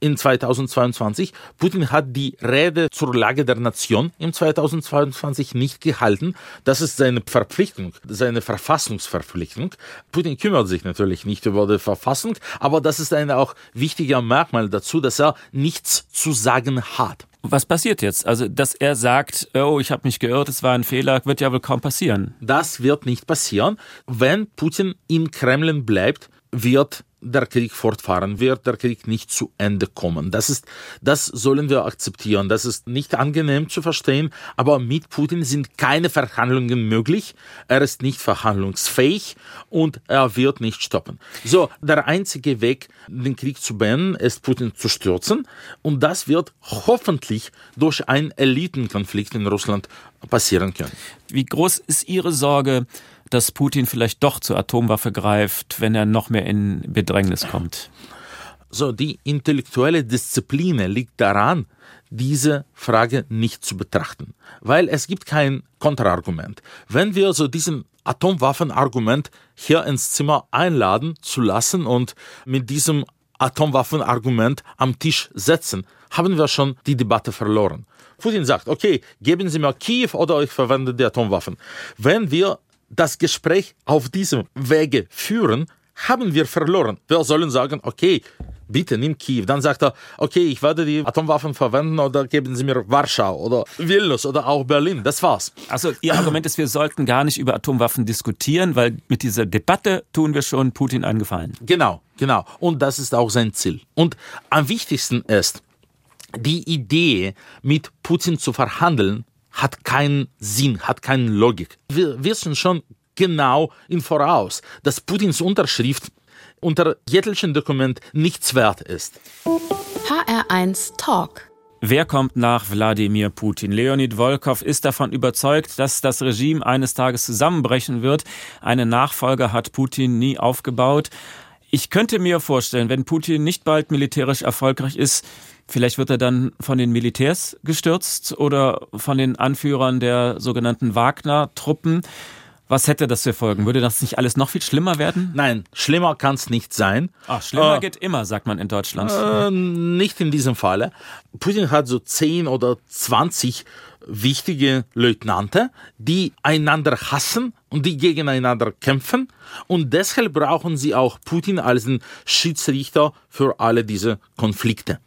Speaker 3: in 2022. Putin hat die Rede zur Lage der Nation im 2022 nicht gehalten. Das ist seine Verpflichtung, seine Verfassungsverpflichtung. Putin kümmert sich natürlich nicht über die Verfassung, aber das ist ein auch wichtiger Merkmal dazu, dass er nichts zu sagen hat.
Speaker 2: Was passiert jetzt? Also, dass er sagt, oh, ich habe mich geirrt, es war ein Fehler, wird ja wohl kaum passieren.
Speaker 3: Das wird nicht passieren. Wenn Putin in Kremlin bleibt, wird der Krieg fortfahren wird, der Krieg nicht zu Ende kommen. Das ist, das sollen wir akzeptieren. Das ist nicht angenehm zu verstehen, aber mit Putin sind keine Verhandlungen möglich. Er ist nicht verhandlungsfähig und er wird nicht stoppen. So, der einzige Weg, den Krieg zu beenden, ist Putin zu stürzen und das wird hoffentlich durch einen Elitenkonflikt in Russland passieren können.
Speaker 2: Wie groß ist Ihre Sorge, dass Putin vielleicht doch zur Atomwaffe greift, wenn er noch mehr in Bedrängnis kommt?
Speaker 3: So, die intellektuelle Disziplin liegt daran, diese Frage nicht zu betrachten, weil es gibt kein Kontraargument. Wenn wir so diesen Atomwaffenargument hier ins Zimmer einladen zu lassen und mit diesem Atomwaffenargument am Tisch setzen, haben wir schon die Debatte verloren. Putin sagt, okay, geben Sie mir Kiew oder ich verwende die Atomwaffen. Wenn wir das Gespräch auf diesem Wege führen, haben wir verloren. Wir sollen sagen, okay, bitte nimm Kiew. Dann sagt er, okay, ich werde die Atomwaffen verwenden oder geben Sie mir Warschau oder Vilnius oder auch Berlin. Das war's.
Speaker 2: Also Ihr Argument ist, wir sollten gar nicht über Atomwaffen diskutieren, weil mit dieser Debatte tun wir schon Putin einen Gefallen.
Speaker 3: Genau, genau. Und das ist auch sein Ziel. Und am wichtigsten ist, die Idee, mit Putin zu verhandeln, hat keinen Sinn, hat keine Logik. Wir wissen schon genau im Voraus, dass Putins Unterschrift unter jeglichem Dokument nichts wert ist.
Speaker 1: HR1 Talk.
Speaker 2: Wer kommt nach Wladimir Putin? Leonid Volkov ist davon überzeugt, dass das Regime eines Tages zusammenbrechen wird. Einen Nachfolger hat Putin nie aufgebaut. Ich könnte mir vorstellen, wenn Putin nicht bald militärisch erfolgreich ist, Vielleicht wird er dann von den Militärs gestürzt oder von den Anführern der sogenannten Wagner-Truppen. Was hätte das für Folgen? Würde das nicht alles noch viel schlimmer werden?
Speaker 3: Nein, schlimmer kann es nicht sein.
Speaker 2: Ach, schlimmer äh, geht immer, sagt man in Deutschland.
Speaker 3: Äh, nicht in diesem Falle. Putin hat so 10 oder 20 wichtige Leutnante, die einander hassen und die gegeneinander kämpfen. Und deshalb brauchen sie auch Putin als den Schiedsrichter für alle diese Konflikte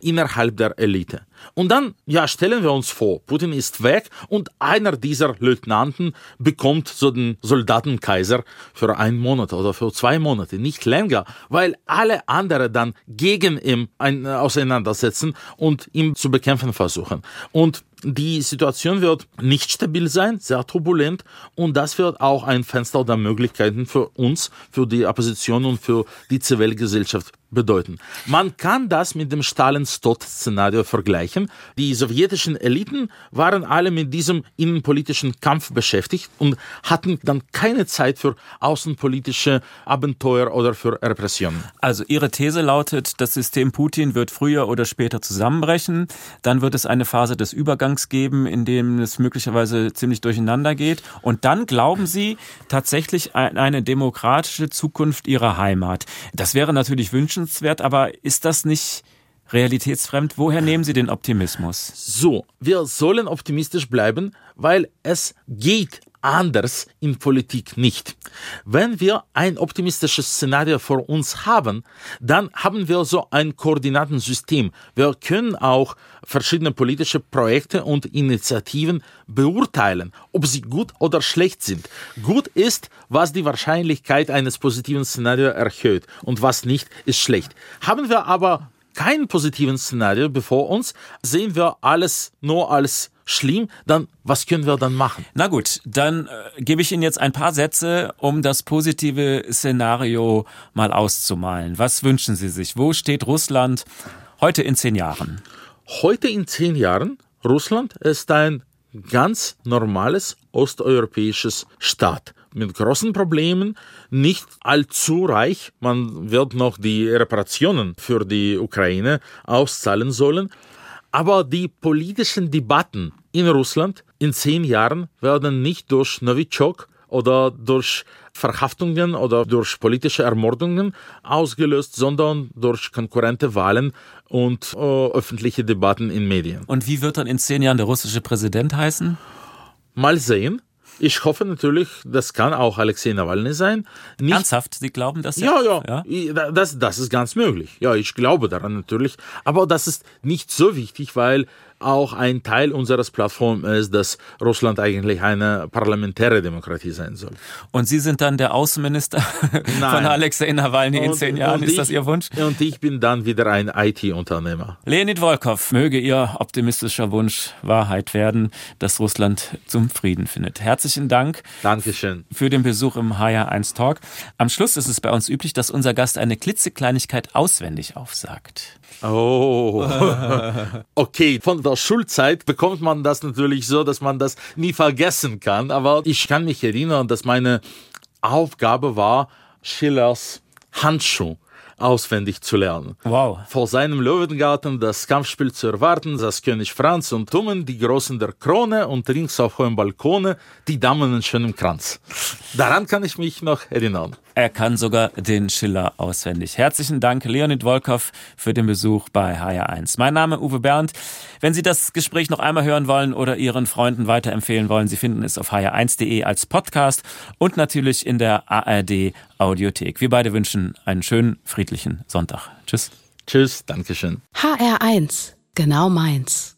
Speaker 3: innerhalb der Elite. Und dann, ja, stellen wir uns vor, Putin ist weg und einer dieser Leutnanten bekommt so den Soldatenkaiser für einen Monat oder für zwei Monate, nicht länger, weil alle anderen dann gegen ihn ein, auseinandersetzen und ihn zu bekämpfen versuchen. Und die Situation wird nicht stabil sein, sehr turbulent und das wird auch ein Fenster der Möglichkeiten für uns, für die Opposition und für die Zivilgesellschaft bedeuten. Man kann das mit dem Stalin-Stott-Szenario vergleichen. Die sowjetischen Eliten waren alle mit diesem innenpolitischen Kampf beschäftigt und hatten dann keine Zeit für außenpolitische Abenteuer oder für Repressionen.
Speaker 2: Also Ihre These lautet, das System Putin wird früher oder später zusammenbrechen. Dann wird es eine Phase des Übergangs geben, in dem es möglicherweise ziemlich durcheinander geht. Und dann glauben Sie tatsächlich an eine demokratische Zukunft Ihrer Heimat. Das wäre natürlich wünschenswert, aber ist das nicht realitätsfremd? Woher nehmen Sie den Optimismus?
Speaker 3: So, wir sollen optimistisch bleiben, weil es geht anders in Politik nicht. Wenn wir ein optimistisches Szenario vor uns haben, dann haben wir so ein Koordinatensystem. Wir können auch verschiedene politische Projekte und Initiativen beurteilen, ob sie gut oder schlecht sind. Gut ist, was die Wahrscheinlichkeit eines positiven Szenarios erhöht und was nicht, ist schlecht. Haben wir aber kein positiven Szenario bevor uns, sehen wir alles nur als schlimm, dann was können wir dann machen?
Speaker 2: Na gut, dann äh, gebe ich Ihnen jetzt ein paar Sätze, um das positive Szenario mal auszumalen. Was wünschen Sie sich? Wo steht Russland heute in zehn Jahren?
Speaker 3: Heute in zehn Jahren, Russland ist ein ganz normales osteuropäisches Staat mit großen Problemen, nicht allzu reich. Man wird noch die Reparationen für die Ukraine auszahlen sollen. Aber die politischen Debatten in Russland in zehn Jahren werden nicht durch Novichok oder durch Verhaftungen oder durch politische Ermordungen ausgelöst, sondern durch konkurrente Wahlen und äh, öffentliche Debatten in Medien.
Speaker 2: Und wie wird dann in zehn Jahren der russische Präsident heißen?
Speaker 3: Mal sehen. Ich hoffe natürlich, das kann auch Alexei Nawalny sein.
Speaker 2: Nicht Ernsthaft? Sie glauben das?
Speaker 3: Ja, ja. ja? Das, das ist ganz möglich. Ja, ich glaube daran natürlich. Aber das ist nicht so wichtig, weil auch ein Teil unseres Plattforms ist, dass Russland eigentlich eine parlamentäre Demokratie sein soll.
Speaker 2: Und Sie sind dann der Außenminister von Alexei Nawalny in zehn Jahren. Ist ich, das Ihr Wunsch?
Speaker 3: Und ich bin dann wieder ein IT-Unternehmer.
Speaker 2: Leonid Volkov, möge Ihr optimistischer Wunsch Wahrheit werden, dass Russland zum Frieden findet. Herzlichen Dank
Speaker 3: Dankeschön.
Speaker 2: für den Besuch im HR1 Talk. Am Schluss ist es bei uns üblich, dass unser Gast eine klitzekleinigkeit auswendig aufsagt.
Speaker 3: Oh, okay. Von der Schulzeit bekommt man das natürlich so, dass man das nie vergessen kann. Aber ich kann mich erinnern, dass meine Aufgabe war, Schillers Handschuh auswendig zu lernen.
Speaker 2: Wow.
Speaker 3: Vor seinem Löwengarten das Kampfspiel zu erwarten, saß König Franz und Tummen, die Großen der Krone und rings auf hohem Balkone die Damen in schönem Kranz. Daran kann ich mich noch erinnern.
Speaker 2: Er kann sogar den Schiller auswendig. Herzlichen Dank, Leonid Volkov, für den Besuch bei HR1. Mein Name Uwe Bernd. Wenn Sie das Gespräch noch einmal hören wollen oder Ihren Freunden weiterempfehlen wollen, Sie finden es auf hr1.de als Podcast und natürlich in der ARD Audiothek. Wir beide wünschen einen schönen, friedlichen Sonntag. Tschüss.
Speaker 3: Tschüss, Dankeschön.
Speaker 1: HR1, genau meins.